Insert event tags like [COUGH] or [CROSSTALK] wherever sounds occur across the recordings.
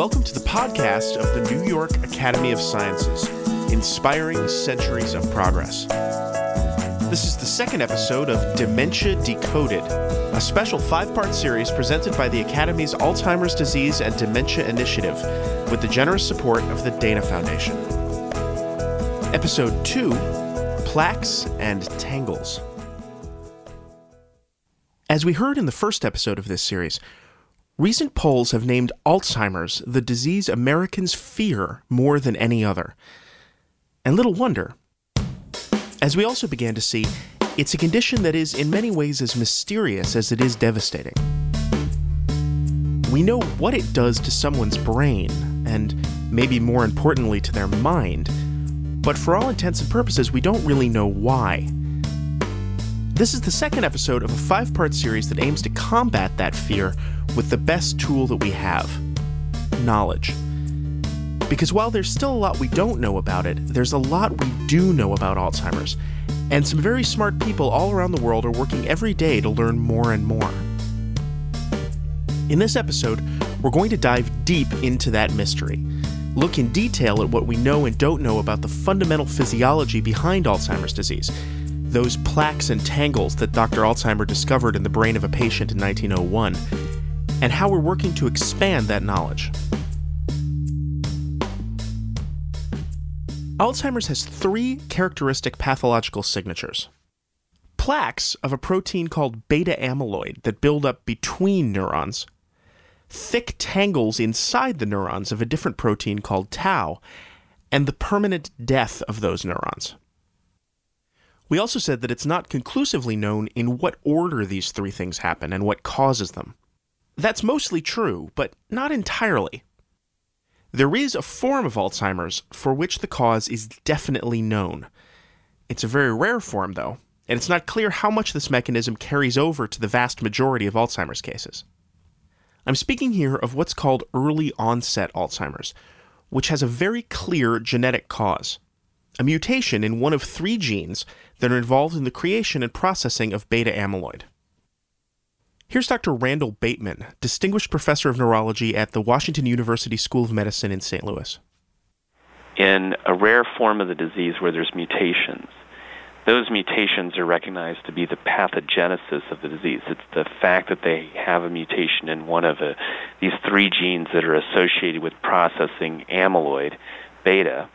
Welcome to the podcast of the New York Academy of Sciences, Inspiring Centuries of Progress. This is the second episode of Dementia Decoded, a special five part series presented by the Academy's Alzheimer's Disease and Dementia Initiative with the generous support of the Dana Foundation. Episode 2 Plaques and Tangles. As we heard in the first episode of this series, recent polls have named Alzheimer's the disease Americans fear more than any other. And little wonder. As we also began to see, it's a condition that is in many ways as mysterious as it is devastating. We know what it does to someone's brain, and maybe more importantly to their mind, but for all intents and purposes, we don't really know why. This is the second episode of a five part series that aims to combat that fear with the best tool that we have knowledge. Because while there's still a lot we don't know about it, there's a lot we do know about Alzheimer's. And some very smart people all around the world are working every day to learn more and more. In this episode, we're going to dive deep into that mystery, look in detail at what we know and don't know about the fundamental physiology behind Alzheimer's disease, those plaques and tangles that Dr. Alzheimer discovered in the brain of a patient in 1901, and how we're working to expand that knowledge. Alzheimer's has three characteristic pathological signatures plaques of a protein called beta amyloid that build up between neurons, thick tangles inside the neurons of a different protein called tau, and the permanent death of those neurons. We also said that it's not conclusively known in what order these three things happen and what causes them. That's mostly true, but not entirely. There is a form of Alzheimer's for which the cause is definitely known. It's a very rare form, though, and it's not clear how much this mechanism carries over to the vast majority of Alzheimer's cases. I'm speaking here of what's called early onset Alzheimer's, which has a very clear genetic cause a mutation in one of three genes that are involved in the creation and processing of beta amyloid. Here's Dr. Randall Bateman, Distinguished Professor of Neurology at the Washington University School of Medicine in St. Louis. In a rare form of the disease where there's mutations, those mutations are recognized to be the pathogenesis of the disease. It's the fact that they have a mutation in one of a, these three genes that are associated with processing amyloid beta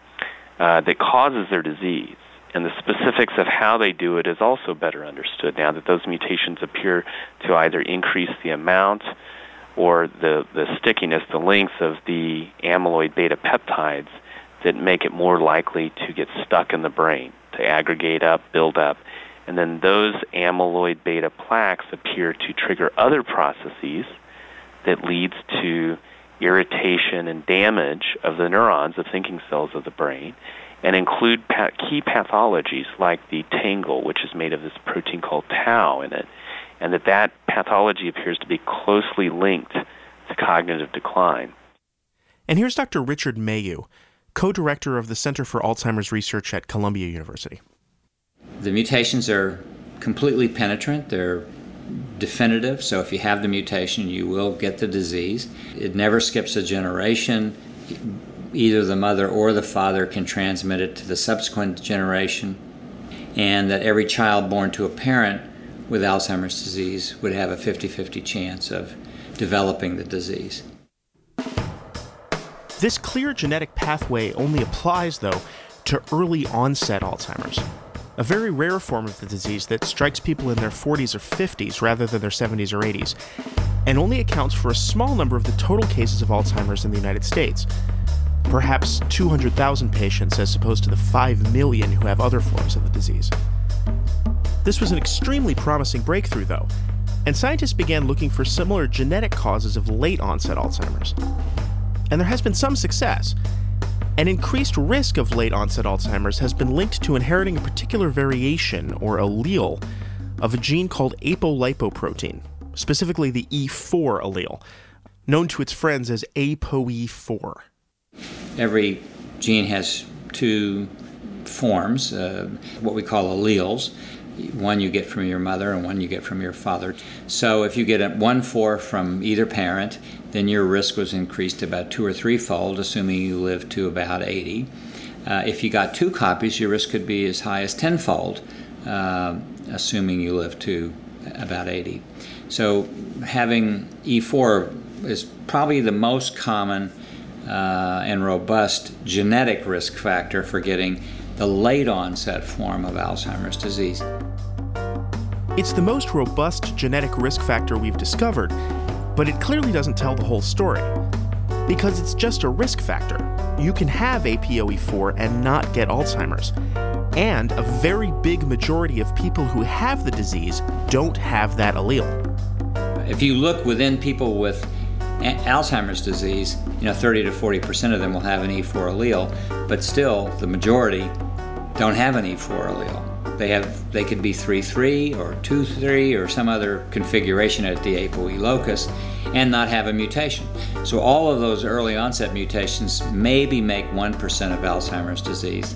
uh, that causes their disease. And the specifics of how they do it is also better understood now that those mutations appear to either increase the amount or the, the stickiness, the length of the amyloid beta peptides that make it more likely to get stuck in the brain, to aggregate up, build up. And then those amyloid beta plaques appear to trigger other processes that leads to irritation and damage of the neurons, the thinking cells of the brain, and include key pathologies like the tangle, which is made of this protein called tau in it, and that that pathology appears to be closely linked to cognitive decline. And here's Dr. Richard Mayeux, co director of the Center for Alzheimer's Research at Columbia University. The mutations are completely penetrant, they're definitive, so if you have the mutation, you will get the disease. It never skips a generation. Either the mother or the father can transmit it to the subsequent generation, and that every child born to a parent with Alzheimer's disease would have a 50 50 chance of developing the disease. This clear genetic pathway only applies, though, to early onset Alzheimer's a very rare form of the disease that strikes people in their 40s or 50s rather than their 70s or 80s, and only accounts for a small number of the total cases of Alzheimer's in the United States. Perhaps 200,000 patients as opposed to the 5 million who have other forms of the disease. This was an extremely promising breakthrough, though, and scientists began looking for similar genetic causes of late onset Alzheimer's. And there has been some success. An increased risk of late onset Alzheimer's has been linked to inheriting a particular variation or allele of a gene called apolipoprotein, specifically the E4 allele, known to its friends as ApoE4. Every gene has two forms, uh, what we call alleles. One you get from your mother and one you get from your father. So if you get a one four from either parent, then your risk was increased about two or threefold, assuming you live to about 80. Uh, if you got two copies, your risk could be as high as tenfold, uh, assuming you live to about 80. So having E4 is probably the most common uh, and robust genetic risk factor for getting the late onset form of Alzheimer's disease. It's the most robust genetic risk factor we've discovered, but it clearly doesn't tell the whole story. Because it's just a risk factor. You can have APOE4 and not get Alzheimer's. And a very big majority of people who have the disease don't have that allele. If you look within people with Alzheimer's disease, you know, 30 to 40 percent of them will have an E4 allele, but still the majority don't have an E4 allele. They have they could be 3-3 or 2-3 or some other configuration at the ApoE locus and not have a mutation. So all of those early onset mutations maybe make 1% of Alzheimer's disease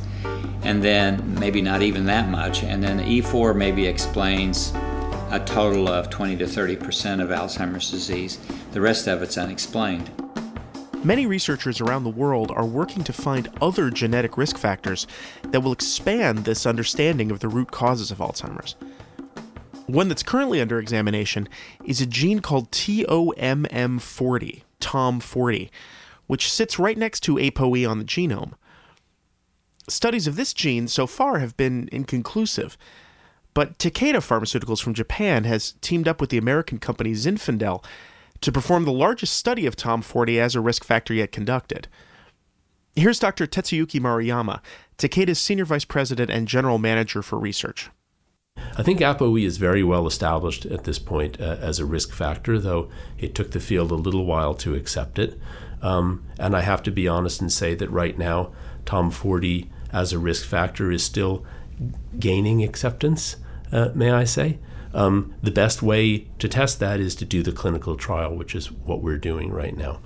and then maybe not even that much and then the E4 maybe explains a total of 20 to 30 percent of Alzheimer's disease. The rest of it's unexplained. Many researchers around the world are working to find other genetic risk factors that will expand this understanding of the root causes of Alzheimer's. One that's currently under examination is a gene called TOMM40, TOM40, which sits right next to ApoE on the genome. Studies of this gene so far have been inconclusive, but Takeda Pharmaceuticals from Japan has teamed up with the American company Zinfandel to perform the largest study of TOM40 as a risk factor yet conducted. Here's Dr. Tetsuyuki Maruyama, Takeda's Senior Vice President and General Manager for Research. I think ApoE is very well established at this point uh, as a risk factor, though it took the field a little while to accept it. Um, and I have to be honest and say that right now, TOM40 as a risk factor is still gaining acceptance uh, may I say. Um, the best way to test that is to do the clinical trial, which is what we're doing right now.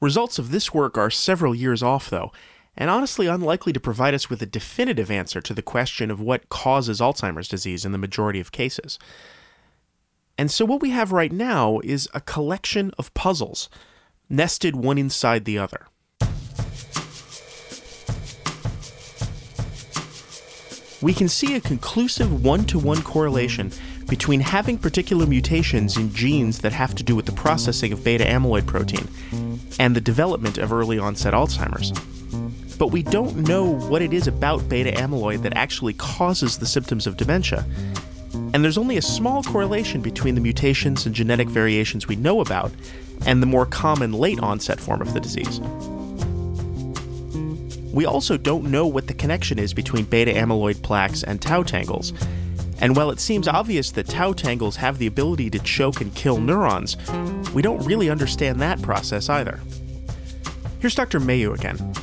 Results of this work are several years off, though, and honestly unlikely to provide us with a definitive answer to the question of what causes Alzheimer's disease in the majority of cases. And so, what we have right now is a collection of puzzles, nested one inside the other. We can see a conclusive one to one correlation between having particular mutations in genes that have to do with the processing of beta amyloid protein and the development of early onset Alzheimer's. But we don't know what it is about beta amyloid that actually causes the symptoms of dementia. And there's only a small correlation between the mutations and genetic variations we know about and the more common late onset form of the disease. We also don't know what the connection is between beta amyloid plaques and tau tangles. And while it seems obvious that tau tangles have the ability to choke and kill neurons, we don't really understand that process either. Here's Dr. Mayeux again.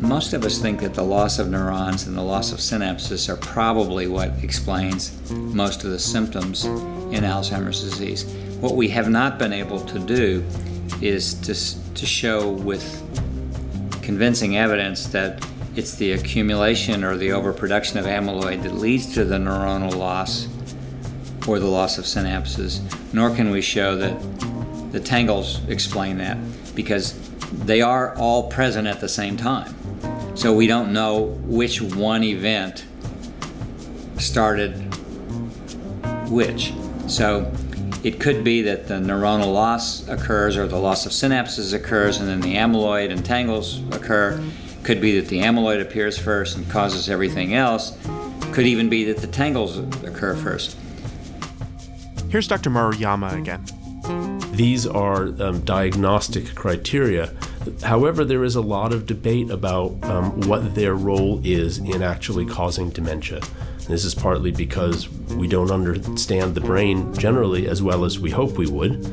Most of us think that the loss of neurons and the loss of synapses are probably what explains most of the symptoms in Alzheimer's disease. What we have not been able to do is to, to show with convincing evidence that it's the accumulation or the overproduction of amyloid that leads to the neuronal loss or the loss of synapses, nor can we show that the tangles explain that because they are all present at the same time. So we don't know which one event started which. So it could be that the neuronal loss occurs or the loss of synapses occurs and then the amyloid and tangles occur. Could be that the amyloid appears first and causes everything else. Could even be that the tangles occur first. Here's Dr. Maruyama again. These are um, diagnostic criteria. However, there is a lot of debate about um, what their role is in actually causing dementia. This is partly because we don't understand the brain generally as well as we hope we would,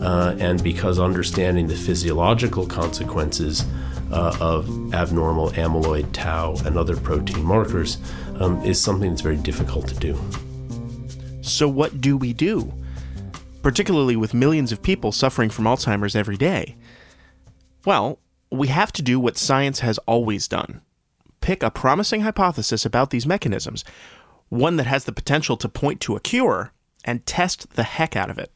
uh, and because understanding the physiological consequences uh, of abnormal amyloid, tau, and other protein markers um, is something that's very difficult to do. So, what do we do? Particularly with millions of people suffering from Alzheimer's every day. Well, we have to do what science has always done pick a promising hypothesis about these mechanisms, one that has the potential to point to a cure, and test the heck out of it.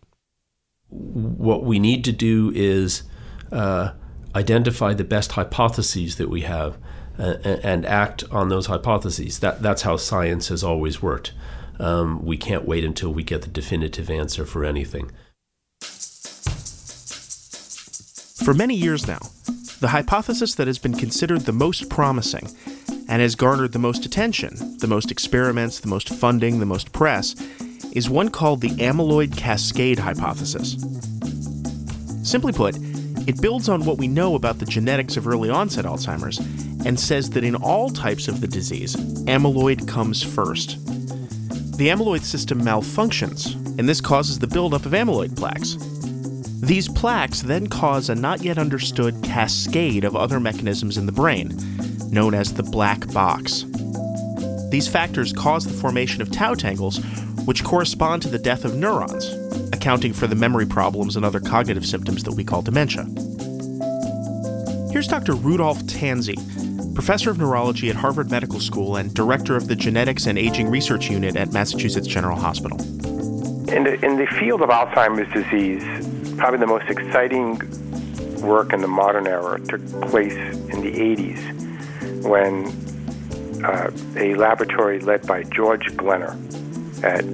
What we need to do is uh, identify the best hypotheses that we have uh, and act on those hypotheses. That, that's how science has always worked. Um, we can't wait until we get the definitive answer for anything. For many years now, the hypothesis that has been considered the most promising and has garnered the most attention, the most experiments, the most funding, the most press, is one called the amyloid cascade hypothesis. Simply put, it builds on what we know about the genetics of early onset Alzheimer's and says that in all types of the disease, amyloid comes first. The amyloid system malfunctions, and this causes the buildup of amyloid plaques, these plaques then cause a not yet understood cascade of other mechanisms in the brain, known as the black box. These factors cause the formation of tau tangles, which correspond to the death of neurons, accounting for the memory problems and other cognitive symptoms that we call dementia. Here's Dr. Rudolph Tanzi, professor of neurology at Harvard Medical School and director of the Genetics and Aging Research Unit at Massachusetts General Hospital. In the, in the field of Alzheimer's disease, probably the most exciting work in the modern era took place in the 80s when uh, a laboratory led by George Glenner at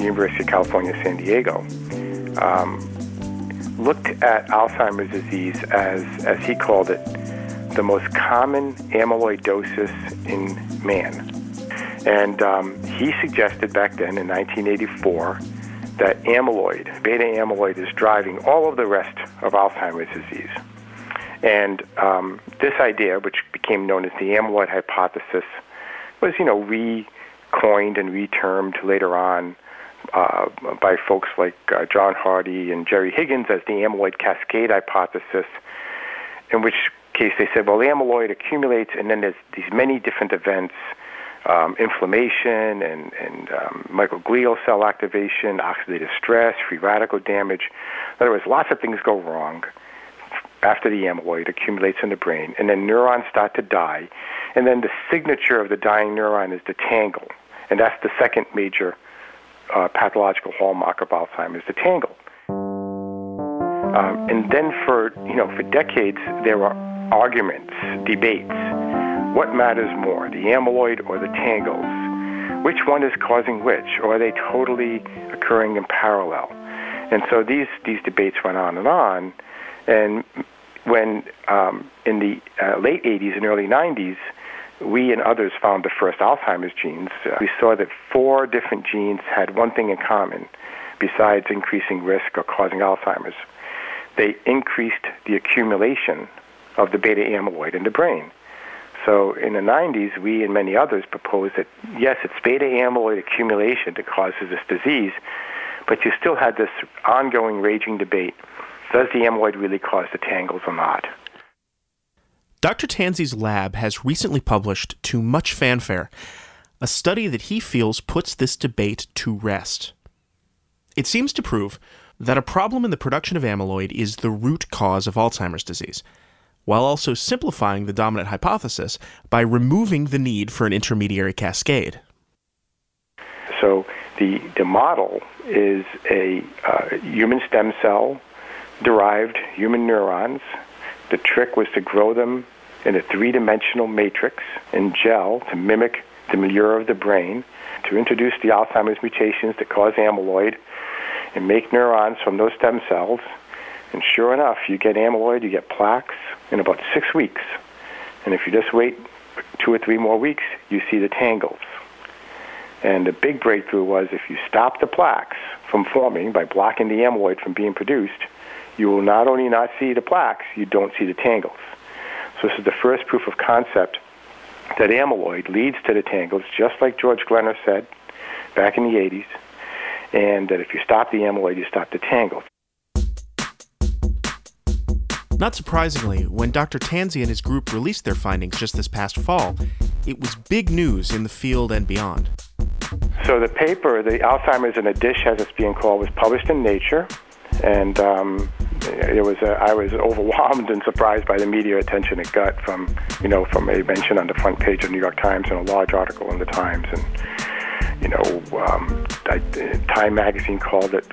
University of California, San Diego, um, looked at Alzheimer's disease as, as he called it, the most common amyloidosis in man. And um, he suggested back then in 1984 that amyloid, beta amyloid, is driving all of the rest of Alzheimer's disease. And um, this idea, which became known as the amyloid hypothesis, was, you know, recoined and retermed later on uh, by folks like uh, John Hardy and Jerry Higgins as the amyloid cascade hypothesis, in which case they said, well, the amyloid accumulates, and then there's these many different events um, inflammation and, and um, microglial cell activation, oxidative stress, free radical damage. In other words, lots of things go wrong after the amyloid accumulates in the brain, and then neurons start to die. And then the signature of the dying neuron is the tangle, and that's the second major uh, pathological hallmark of Alzheimer's, the tangle. Um, and then for you know for decades there were arguments, debates what matters more, the amyloid or the tangles? Which one is causing which, or are they totally occurring in parallel? And so these, these debates went on and on. And when um, in the uh, late 80s and early 90s, we and others found the first Alzheimer's genes, uh, we saw that four different genes had one thing in common besides increasing risk or causing Alzheimer's. They increased the accumulation of the beta amyloid in the brain. So in the 90s, we and many others proposed that, yes, it's beta amyloid accumulation that causes this disease, but you still had this ongoing raging debate. Does the amyloid really cause the tangles or not? Dr. Tanzi's lab has recently published, to much fanfare, a study that he feels puts this debate to rest. It seems to prove that a problem in the production of amyloid is the root cause of Alzheimer's disease – while also simplifying the dominant hypothesis by removing the need for an intermediary cascade. So the, the model is a uh, human stem cell derived human neurons. The trick was to grow them in a three dimensional matrix in gel to mimic the milieu of the brain, to introduce the Alzheimer's mutations that cause amyloid, and make neurons from those stem cells and sure enough, you get amyloid, you get plaques in about six weeks. And if you just wait two or three more weeks, you see the tangles. And the big breakthrough was if you stop the plaques from forming by blocking the amyloid from being produced, you will not only not see the plaques, you don't see the tangles. So this is the first proof of concept that amyloid leads to the tangles, just like George Glenner said back in the 80s, and that if you stop the amyloid, you stop the tangles. Not surprisingly, when Dr. Tanzi and his group released their findings just this past fall, it was big news in the field and beyond. So the paper, the Alzheimer's in a Dish, as it's being called, was published in Nature, and um, it was uh, I was [LAUGHS] overwhelmed and surprised by the media attention it got from you know from a mention on the front page of New York Times and a large article in the Times and you know um, I, Time magazine called it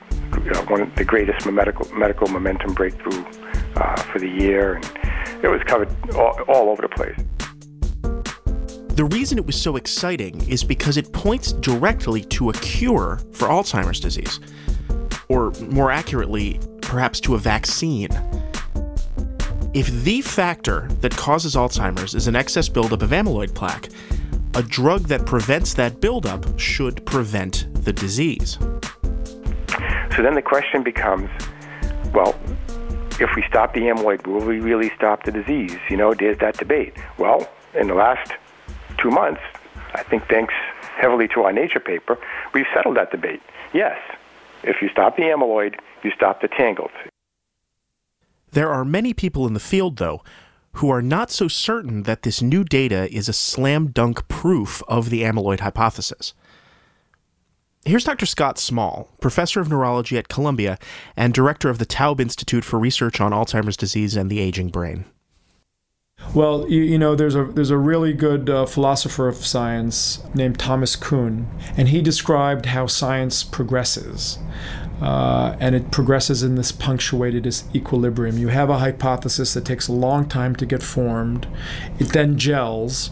you know, one of the greatest medical medical momentum breakthrough uh, for the year and it was covered all, all over the place. The reason it was so exciting is because it points directly to a cure for Alzheimer's disease. Or more accurately, perhaps to a vaccine. If the factor that causes Alzheimer's is an excess buildup of amyloid plaque, a drug that prevents that buildup should prevent the disease. So then the question becomes well, if we stop the amyloid, will we really stop the disease? You know, there's that debate. Well, in the last two months, I think thanks heavily to our Nature paper, we've settled that debate. Yes, if you stop the amyloid, you stop the tangles. There are many people in the field, though, who are not so certain that this new data is a slam dunk proof of the amyloid hypothesis. Here's Dr. Scott Small, professor of neurology at Columbia and director of the Taub Institute for Research on Alzheimer's Disease and the Aging Brain. Well, you, you, know, there's a there's a really good uh, philosopher of science named Thomas Kuhn, and he described how science progresses. Uh, and it progresses in this punctuated equilibrium. You have a hypothesis that takes a long time to get formed. It then gels,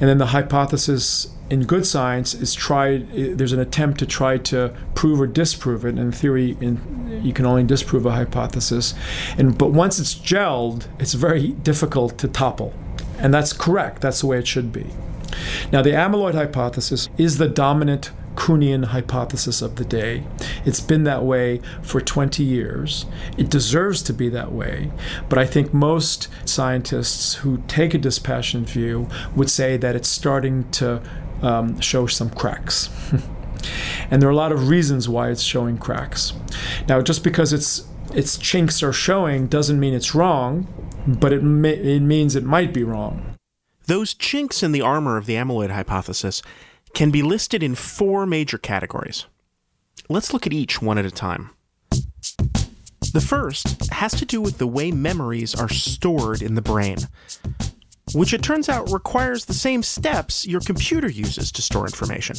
and then the hypothesis in good science is tried there's an attempt to try to prove or disprove it. And in theory in, you can only disprove a hypothesis. And but once it's gelled it's very difficult to topple. And that's correct. That's the way it should be. Now the amyloid hypothesis is the dominant Kuhnian hypothesis of the day. It's been that way for 20 years. It deserves to be that way, but I think most scientists who take a dispassionate view would say that it's starting to um, show some cracks. [LAUGHS] and there are a lot of reasons why it's showing cracks. Now, just because it's its chinks are showing doesn't mean it's wrong, but it, may, it means it might be wrong. Those chinks in the armor of the amyloid hypothesis can be listed in four major categories. Let's look at each one at a time. The first has to do with the way memories are stored in the brain, which it turns out requires the same steps your computer uses to store information.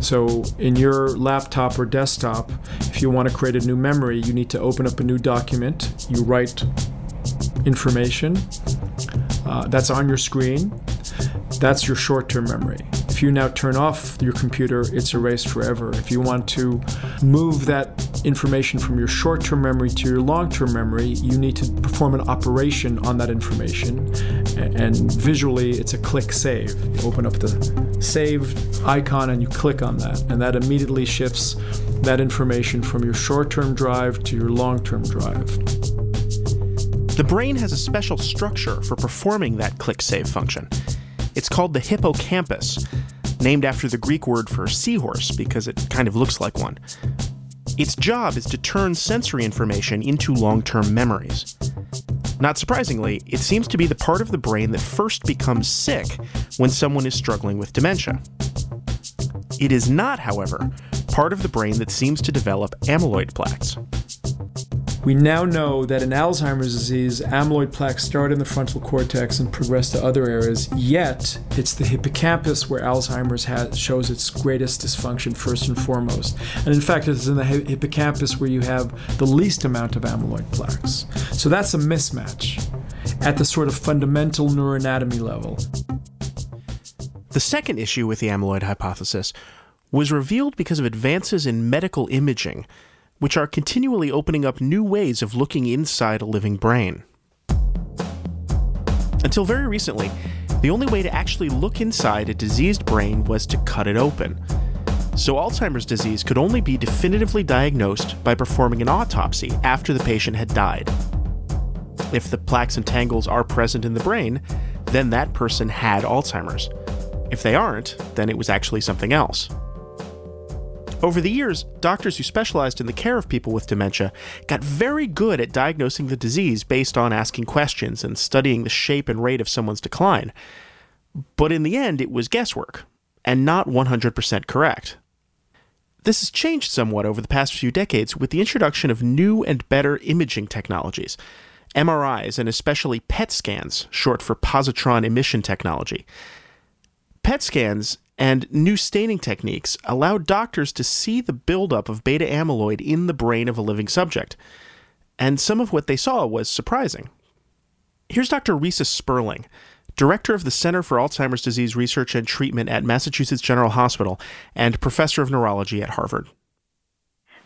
So, in your laptop or desktop, if you want to create a new memory, you need to open up a new document. You write information uh, that's on your screen. That's your short term memory. If you now turn off your computer, it's erased forever. If you want to move that information from your short term memory to your long term memory, you need to perform an operation on that information. And visually, it's a click save. You open up the save icon and you click on that, and that immediately shifts that information from your short term drive to your long term drive. The brain has a special structure for performing that click save function. It's called the hippocampus, named after the Greek word for seahorse because it kind of looks like one. Its job is to turn sensory information into long term memories. Not surprisingly, it seems to be the part of the brain that first becomes sick when someone is struggling with dementia. It is not, however, part of the brain that seems to develop amyloid plaques. We now know that in Alzheimer's disease, amyloid plaques start in the frontal cortex and progress to other areas, yet it's the hippocampus where Alzheimer's has, shows its greatest dysfunction first and foremost. And in fact, it's in the hippocampus where you have the least amount of amyloid plaques. So that's a mismatch at the sort of fundamental neuroanatomy level. The second issue with the amyloid hypothesis was revealed because of advances in medical imaging which are continually opening up new ways of looking inside a living brain. Until very recently, the only way to actually look inside a diseased brain was to cut it open. So, Alzheimer's disease could only be definitively diagnosed by performing an autopsy after the patient had died. If the plaques and tangles are present in the brain, then that person had Alzheimer's. If they aren't, then it was actually something else. Over the years, doctors who specialized in the care of people with dementia got very good at diagnosing the disease based on asking questions and studying the shape and rate of someone's decline. But in the end, it was guesswork, and not 100% correct. this has changed somewhat over the past few decades with the introduction of new and better imaging technologies. MRIs and especially PET scans, short for positron emission technology. PET scans and new staining techniques allow doctors to see the buildup of beta amyloid in the brain of a living subject. And some of what they saw was surprising. Here's Dr. Reisa Sperling, director of the Center for Alzheimer's Disease Research and Treatment at Massachusetts General Hospital and professor of neurology at Harvard.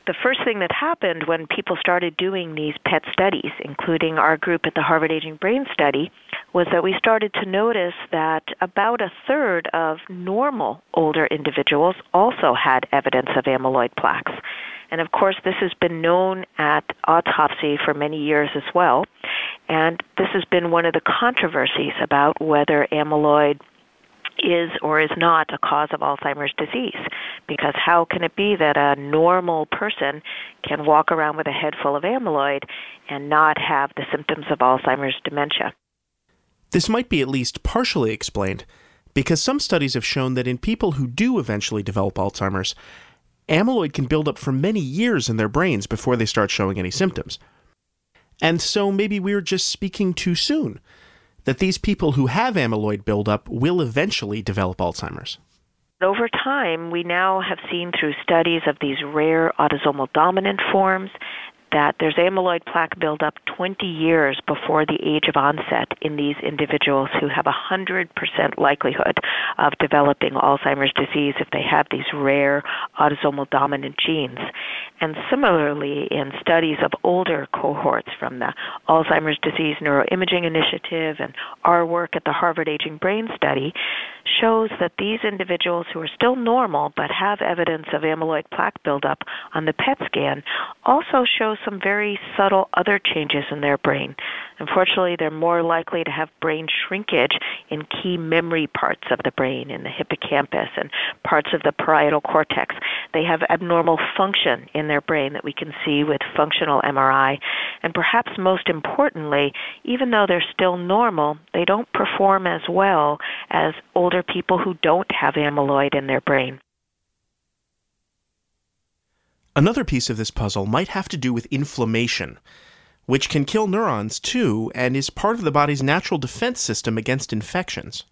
The first thing that happened when people started doing these PET studies, including our group at the Harvard Aging Brain Study, was that we started to notice that about a third of normal older individuals also had evidence of amyloid plaques. And of course, this has been known at autopsy for many years as well. And this has been one of the controversies about whether amyloid is or is not a cause of Alzheimer's disease. Because how can it be that a normal person can walk around with a head full of amyloid and not have the symptoms of Alzheimer's dementia? This might be at least partially explained because some studies have shown that in people who do eventually develop Alzheimer's, amyloid can build up for many years in their brains before they start showing any symptoms. And so maybe we're just speaking too soon that these people who have amyloid buildup will eventually develop Alzheimer's. Over time, we now have seen through studies of these rare autosomal dominant forms that there's amyloid plaque buildup 20 years before the age of onset in these individuals who have a 100% likelihood of developing Alzheimer's disease if they have these rare autosomal dominant genes. And similarly, in studies of older cohorts from the Alzheimer's Disease Neuroimaging Initiative and our work at the Harvard Aging Brain Study, shows that these individuals who are still normal but have evidence of amyloid plaque buildup on the PET scan also show some very subtle other changes in their brain. Unfortunately, they're more likely to have brain shrinkage in key memory parts of the brain, in the hippocampus and parts of the parietal cortex. They have abnormal function in their brain that we can see with functional MRI. And perhaps most importantly, even though they're still normal, they don't perform as well as older people who don't have amyloid in their brain. Another piece of this puzzle might have to do with inflammation, which can kill neurons too and is part of the body's natural defense system against infections.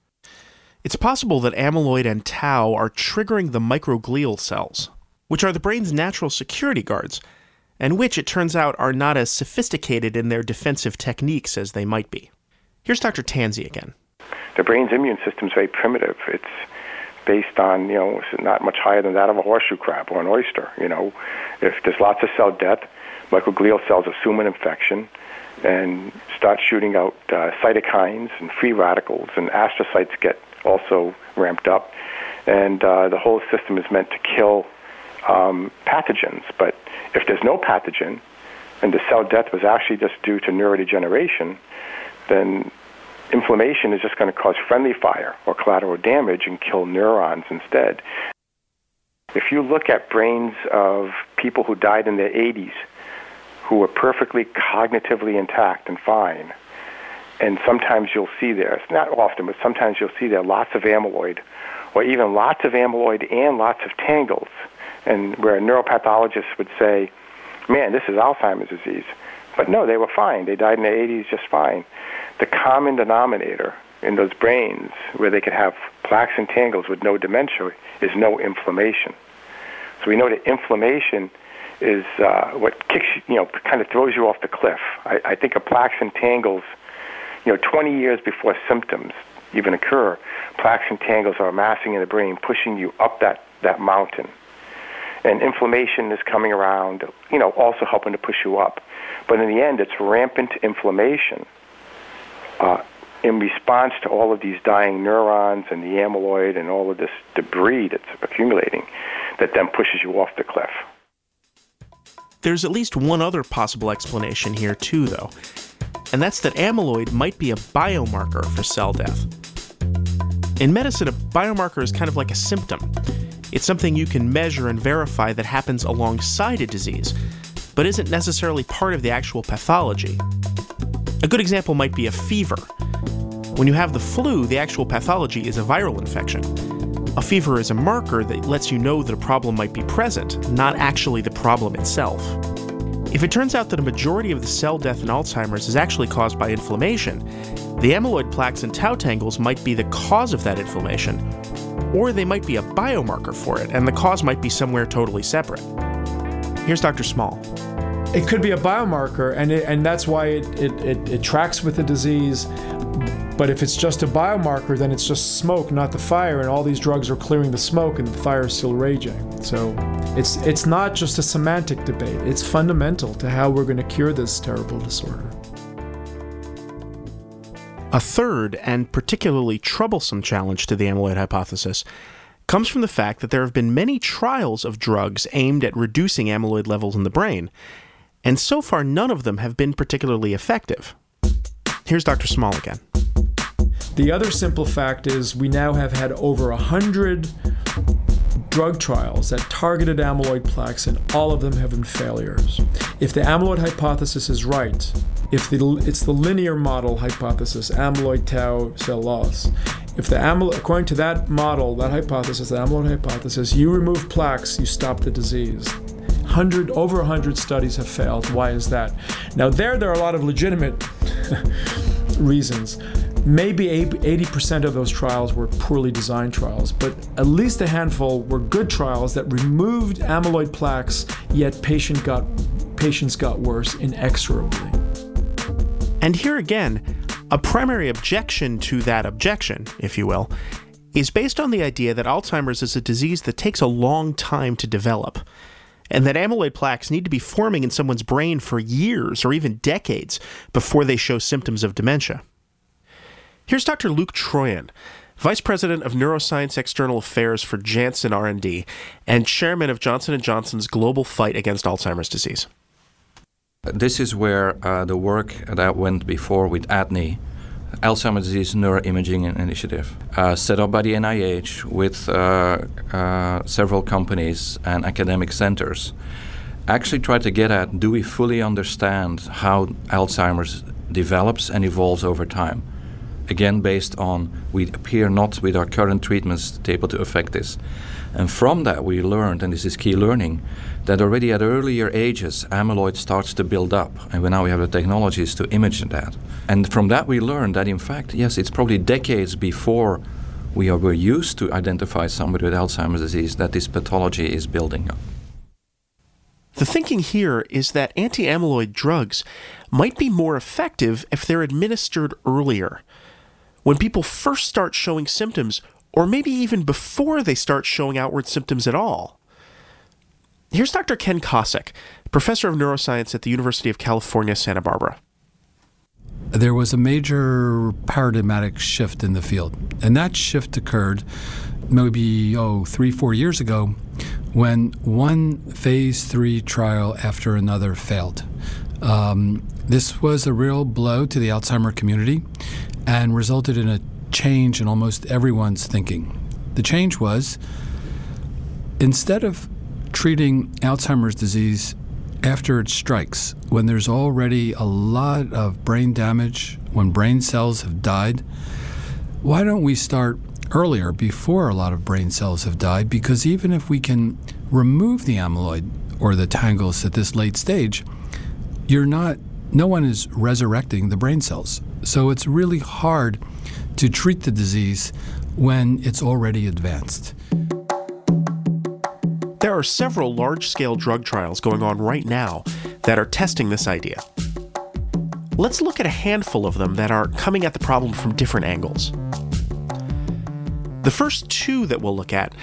It's possible that amyloid and tau are triggering the microglial cells, which are the brain's natural security guards, and which, it turns out, are not as sophisticated in their defensive techniques as they might be. Here's Dr. Tanzi again. The brain's immune system is very primitive. It's based on, you know, not much higher than that of a horseshoe crab or an oyster. You know, if there's lots of cell death, microglial cells assume an infection and start shooting out uh, cytokines and free radicals, and astrocytes get also ramped up. And uh, the whole system is meant to kill um, pathogens. But if there's no pathogen, and the cell death was actually just due to neurodegeneration, then inflammation is just going to cause friendly fire or collateral damage and kill neurons instead. If you look at brains of people who died in their 80s, who were perfectly cognitively intact and fine, and sometimes you'll see there, it's not often, but sometimes you'll see there lots of amyloid, or even lots of amyloid and lots of tangles, and where a neuropathologist would say, man, this is Alzheimer's disease. But no, they were fine. They died in their 80s just fine the common denominator in those brains where they could have plaques and tangles with no dementia is no inflammation. So we know that inflammation is uh, what kicks you know kind of throws you off the cliff. I, I think of plaques and tangles, you know, 20 years before symptoms even occur, plaques and tangles are amassing in the brain, pushing you up that that mountain. And inflammation is coming around, you know, also helping to push you up. But in the end, it's rampant inflammation uh, in response to all of these dying neurons and the amyloid and all of this debris that's accumulating that then pushes you off the cliff. There's at least one other possible explanation here, too, though, and that's that amyloid might be a biomarker for cell death. In medicine, a biomarker is kind of like a symptom. It's something you can measure and verify that happens alongside a disease, but isn't necessarily part of the actual pathology. A good example might be a fever. When you have the flu, the actual pathology is a viral infection. A fever is a marker that lets you know that a problem might be present, not actually the problem itself. If it turns out that a majority of the cell death in Alzheimer's is actually caused by inflammation, the amyloid plaques and tau tangles might be the cause of that inflammation, or they might be a biomarker for it, and the cause might be somewhere totally separate. Here's Dr. Small. It could be a biomarker, and it, and that's why it, it, it, it tracks with the disease. But if it's just a biomarker, then it's just smoke, not the fire, and all these drugs are clearing the smoke, and the fire is still raging. So it's it's not just a semantic debate; it's fundamental to how we're going to cure this terrible disorder. A third and particularly troublesome challenge to the amyloid hypothesis comes from the fact that there have been many trials of drugs aimed at reducing amyloid levels in the brain, and so far none of them have been particularly effective. Here's Dr. Small again. The other simple fact is we now have had over a hundred drug trials that targeted amyloid plaques, and all of them have been failures. If the amyloid hypothesis is right, if the, it's the linear model hypothesis, amyloid tau cell loss, if the amyloid, according to that model, that hypothesis, the amyloid hypothesis, you remove plaques, you stop the disease. 100 over 100 studies have failed. Why is that? Now there there are a lot of legitimate [LAUGHS] reasons. Maybe 80% of those trials were poorly designed trials, but at least a handful were good trials that removed amyloid plaques, yet patient got, patients got worse inexorably. And here again, a primary objection to that objection, if you will, is based on the idea that Alzheimer's is a disease that takes a long time to develop, and that amyloid plaques need to be forming in someone's brain for years or even decades before they show symptoms of dementia. Here's Dr. Luc Truyen, Vice President of Neuroscience External Affairs for Janssen R&D and Chairman of Johnson & Johnson's global fight against Alzheimer's disease. This is where uh, the work that went before with ADNI, Alzheimer's Disease Neuroimaging Initiative, uh, set up by the NIH with uh, uh, several companies and academic centers, actually tried to get at do we fully understand how Alzheimer's develops and evolves over time? Again, based on we appear not with our current treatments to able to affect this. And from that, we learned, and this is key learning, that already at earlier ages, amyloid starts to build up. And now we have the technologies to image that. And from that, we learned that, in fact, yes, it's probably decades before we were used to identify somebody with Alzheimer's disease that this pathology is building up. The thinking here is that anti amyloid drugs might be more effective if they're administered earlier. When people first start showing symptoms, or maybe even before they start showing outward symptoms at all. Here's Dr. Ken Kosik, professor of neuroscience at the University of California, Santa Barbara. There was a major paradigmatic shift in the field, and that shift occurred maybe, oh, three, four years ago when one phase three trial after another failed. Um, this was a real blow to the Alzheimer community and resulted in a change in almost everyone's thinking. The change was instead of treating Alzheimer's disease after it strikes, when there's already a lot of brain damage, when brain cells have died, why don't we start earlier before a lot of brain cells have died? Because even if we can remove the amyloid or the tangles at this late stage, you're not no one is resurrecting the brain cells. So it's really hard to treat the disease when it's already advanced. Are several large scale drug trials going on right now that are testing this idea. Let's look at a handful of them that are coming at the problem from different angles. The first two that we'll look at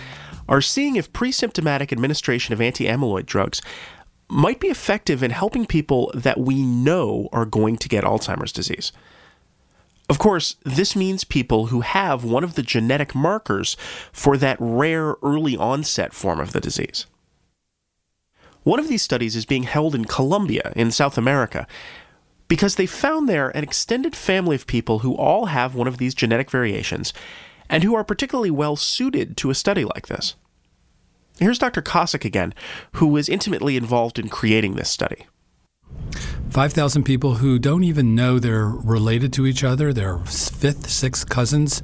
are seeing if pre symptomatic administration of anti amyloid drugs might be effective in helping people that we know are going to get Alzheimer's disease. Of course, this means people who have one of the genetic markers for that rare early onset form of the disease. One of these studies is being held in Colombia, in South America, because they found there an extended family of people who all have one of these genetic variations and who are particularly well suited to a study like this. Here's Dr. Kosik again, who was intimately involved in creating this study. 5,000 people who don't even know they're related to each other. They're fifth, sixth cousins,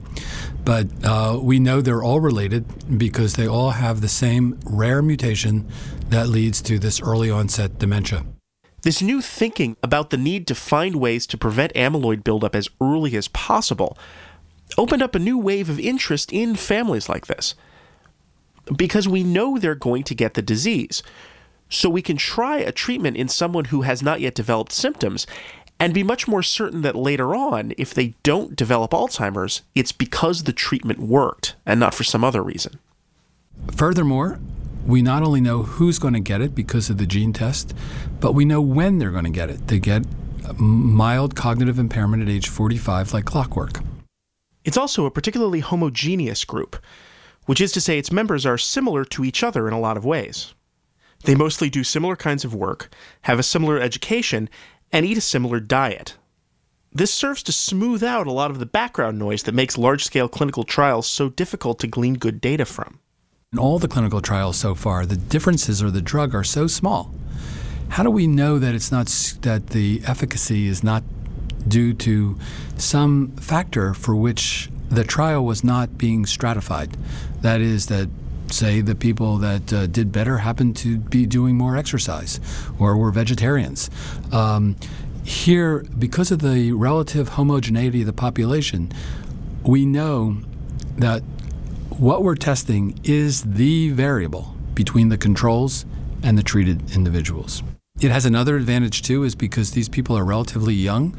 but uh, we know they're all related because they all have the same rare mutation that leads to this early onset dementia. This new thinking about the need to find ways to prevent amyloid buildup as early as possible opened up a new wave of interest in families like this. Because we know they're going to get the disease. So we can try a treatment in someone who has not yet developed symptoms and be much more certain that later on, if they don't develop Alzheimer's, it's because the treatment worked and not for some other reason. Furthermore, we not only know who's going to get it because of the gene test, but we know when they're going to get it. They get mild cognitive impairment at age 45 like clockwork. It's also a particularly homogeneous group, which is to say its members are similar to each other in a lot of ways. They mostly do similar kinds of work, have a similar education, and eat a similar diet. This serves to smooth out a lot of the background noise that makes large scale clinical trials so difficult to glean good data from. In all the clinical trials so far, the differences of the drug are so small. How do we know that it's not that the efficacy is not due to some factor for which the trial was not being stratified? That is that say the people that uh, did better happened to be doing more exercise or were vegetarians. Um, here, because of the relative homogeneity of the population, we know that what we're testing is the variable between the controls and the treated individuals. It has another advantage too, is because these people are relatively young.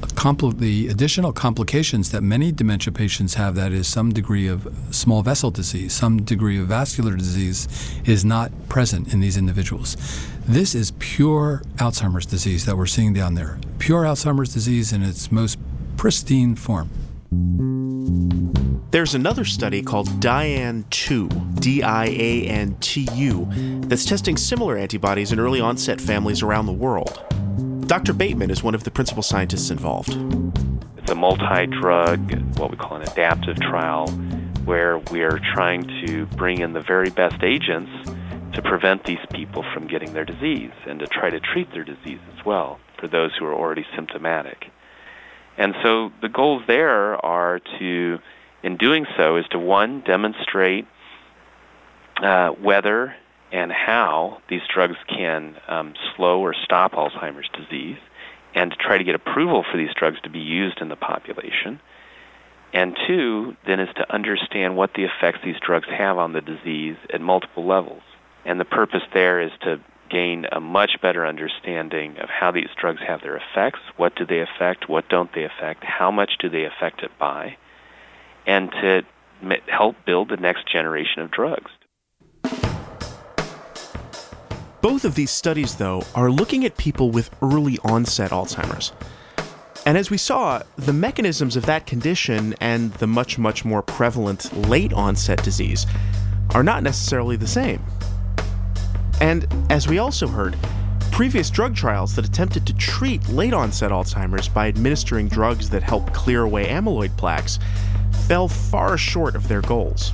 Compl- the additional complications that many dementia patients have, that is, some degree of small vessel disease, some degree of vascular disease, is not present in these individuals. This is pure Alzheimer's disease that we're seeing down there. Pure Alzheimer's disease in its most pristine form. There's another study called DIAN-TU, D I A N T U, that's testing similar antibodies in early onset families around the world. Dr. Bateman is one of the principal scientists involved. It's a multi drug, what we call an adaptive trial, where we're trying to bring in the very best agents to prevent these people from getting their disease and to try to treat their disease as well for those who are already symptomatic. And so the goals there are to in doing so is to one demonstrate uh, whether and how these drugs can um, slow or stop Alzheimer's disease, and to try to get approval for these drugs to be used in the population. And two, then, is to understand what the effects these drugs have on the disease at multiple levels. And the purpose there is to gain a much better understanding of how these drugs have their effects, what do they affect, what don't they affect, how much do they affect it by, and to help build the next generation of drugs. Both of these studies, though, are looking at people with early onset Alzheimer's. And as we saw, the mechanisms of that condition and the much, much more prevalent late onset disease are not necessarily the same. And as we also heard, previous drug trials that attempted to treat late onset Alzheimer's by administering drugs that help clear away amyloid plaques fell far short of their goals.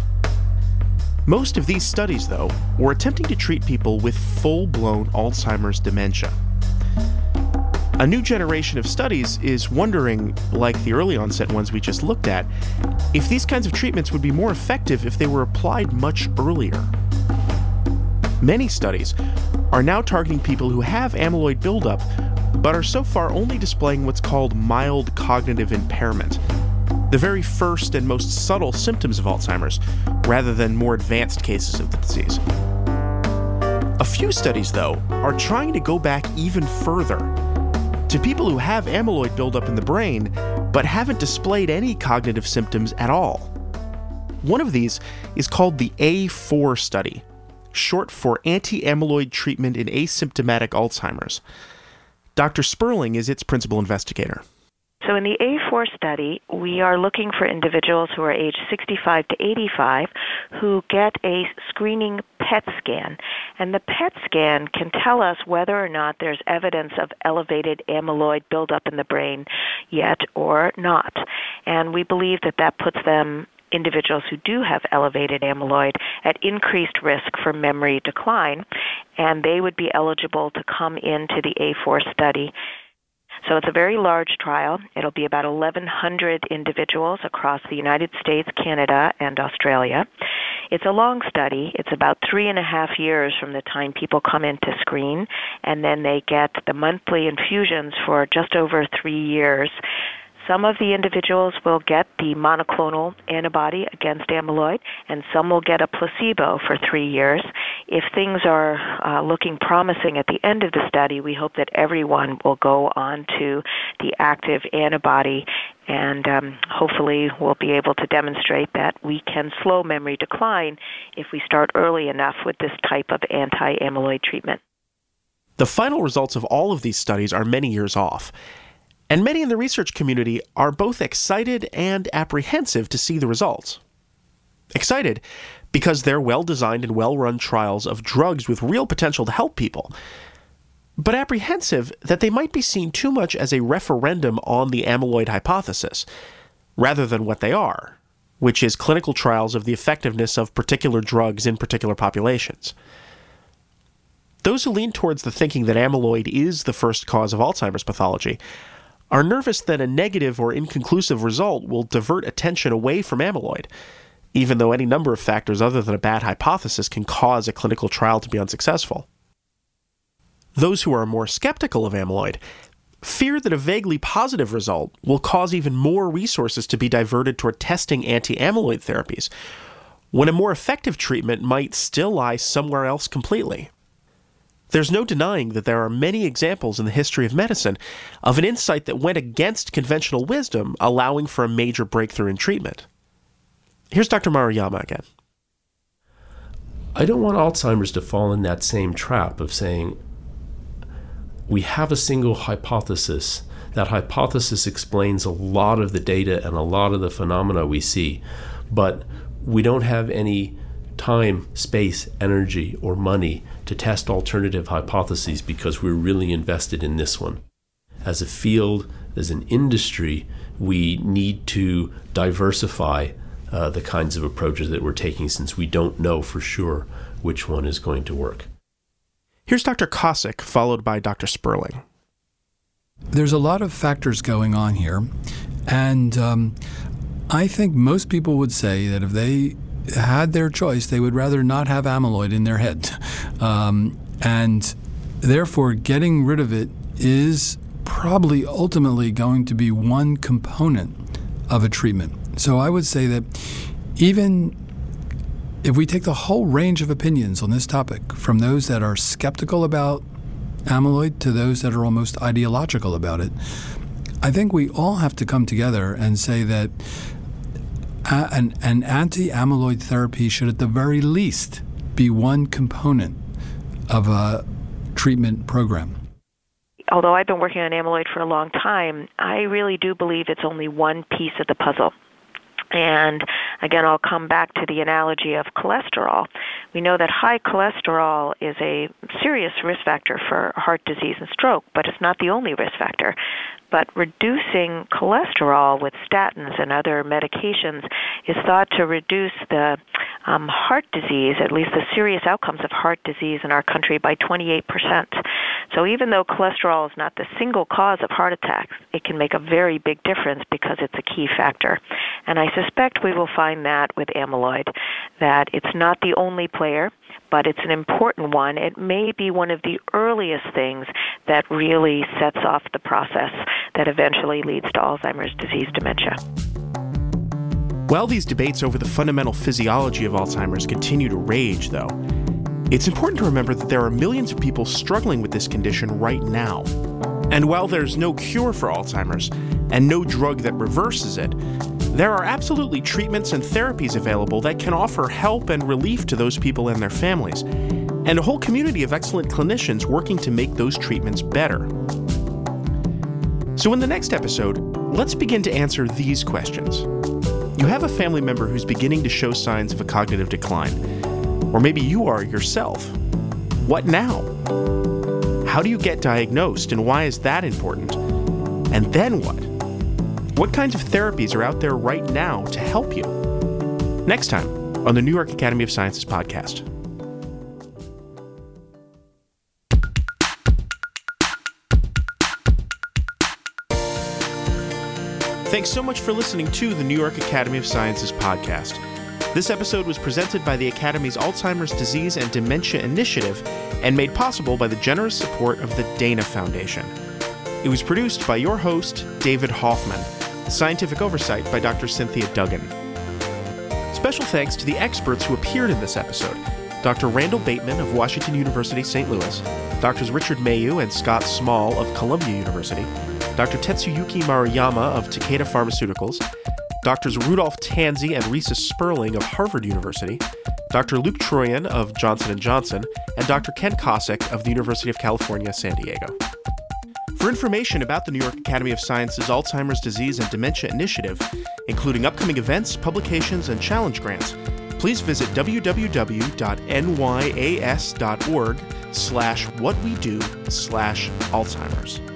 Most of these studies, though, were attempting to treat people with full blown Alzheimer's dementia. A new generation of studies is wondering, like the early onset ones we just looked at, if these kinds of treatments would be more effective if they were applied much earlier. Many studies are now targeting people who have amyloid buildup, but are so far only displaying what's called mild cognitive impairment, the very first and most subtle symptoms of Alzheimer's, rather than more advanced cases of the disease. A few studies, though, are trying to go back even further to people who have amyloid buildup in the brain but haven't displayed any cognitive symptoms at all. One of these is called the A4 study, short for anti amyloid treatment in asymptomatic Alzheimer's. Dr. Sperling is its principal investigator. So, in the A4 study, we are looking for individuals who are age 65 to 85 who get a screening PET scan. And the PET scan can tell us whether or not there's evidence of elevated amyloid buildup in the brain yet or not. And we believe that that puts them individuals who do have elevated amyloid at increased risk for memory decline, and they would be eligible to come into the A4 study So it's a very large trial. It'll be about 1,100 individuals across the United States, Canada, and Australia. It's a long study. It's about three and a half years from the time people come in to screen, and then they get the monthly infusions for just over three years. Some of the individuals will get the monoclonal antibody against amyloid, and some will get a placebo for three years. If things are uh, looking promising at the end of the study, we hope that everyone will go on to the active antibody, and um, hopefully we'll be able to demonstrate that we can slow memory decline if we start early enough with this type of anti amyloid treatment. The final results of all of these studies are many years off. And many in the research community are both excited and apprehensive to see the results. Excited because they're well designed and well run trials of drugs with real potential to help people. But apprehensive that they might be seen too much as a referendum on the amyloid hypothesis, rather than what they are, which is clinical trials of the effectiveness of particular drugs in particular populations. Those who lean towards the thinking that amyloid is the first cause of Alzheimer's pathology are nervous that a negative or inconclusive result will divert attention away from amyloid, even though any number of factors other than a bad hypothesis can cause a clinical trial to be unsuccessful. Those who are more skeptical of amyloid fear that a vaguely positive result will cause even more resources to be diverted toward testing anti amyloid therapies, when a more effective treatment might still lie somewhere else completely. There's no denying that there are many examples in the history of medicine of an insight that went against conventional wisdom, allowing for a major breakthrough in treatment. Here's Dr. Maruyama again. I don't want Alzheimer's to fall in that same trap of saying, we have a single hypothesis. That hypothesis explains a lot of the data and a lot of the phenomena we see, but we don't have any time, space, energy, or money to test alternative hypotheses because we're really invested in this one. As a field, as an industry, we need to diversify uh, the kinds of approaches that we're taking since we don't know for sure which one is going to work. Here's Dr. Kosik, followed by Dr. Sperling. There's a lot of factors going on here, and um, I think most people would say that if they had their choice, they would rather not have amyloid in their head. [LAUGHS] Um, and therefore, getting rid of it is probably ultimately going to be one component of a treatment. So I would say that even if we take the whole range of opinions on this topic, from those that are skeptical about amyloid to those that are almost ideological about it, I think we all have to come together and say that an, an anti amyloid therapy should, at the very least, be one component of a treatment program. Although I've been working on amyloid for a long time, I really do believe it's only one piece of the puzzle. And again, I'll come back to the analogy of cholesterol. We know that high cholesterol is a serious risk factor for heart disease and stroke, but it's not the only risk factor but reducing cholesterol with statins and other medications is thought to reduce the um, heart disease, at least the serious outcomes of heart disease in our country, by 28%. So even though cholesterol is not the single cause of heart attacks, it can make a very big difference because it's a key factor. And I suspect we will find that with amyloid, that it's not the only player but it's an important one. It may be one of the earliest things that really sets off the process that eventually leads to Alzheimer's disease dementia. While these debates over the fundamental physiology of Alzheimer's continue to rage, though, it's important to remember that there are millions of people struggling with this condition right now. And while there's no cure for Alzheimer's and no drug that reverses it, there are absolutely treatments and therapies available that can offer help and relief to those people and their families, and a whole community of excellent clinicians working to make those treatments better. So, in the next episode, let's begin to answer these questions. You have a family member who's beginning to show signs of a cognitive decline, or maybe you are yourself. What now? How do you get diagnosed, and why is that important? And then what? What kinds of therapies are out there right now to help you? Next time on the New York Academy of Sciences podcast. Thanks so much for listening to the New York Academy of Sciences podcast. This episode was presented by the Academy's Alzheimer's Disease and Dementia Initiative and made possible by the generous support of the Dana Foundation. It was produced by your host, David Hoffman. Scientific oversight by Dr. Cynthia Duggan. Special thanks to the experts who appeared in this episode Dr. Randall Bateman of Washington University St. Louis, Drs. Richard Mayeux and Scott Small of Columbia University, Dr. Tetsuyuki Maruyama of Takeda Pharmaceuticals, Drs. Rudolph Tanzi and Reisa Sperling of Harvard University, Dr. Luc Truyen of Johnson & Johnson, and Dr. Ken Kosik of the University of California, San Diego. For information about the New York Academy of Sciences Alzheimer's Disease and Dementia Initiative, including upcoming events, publications, and challenge grants, please visit www.nyas.org slash what we do slash Alzheimer's.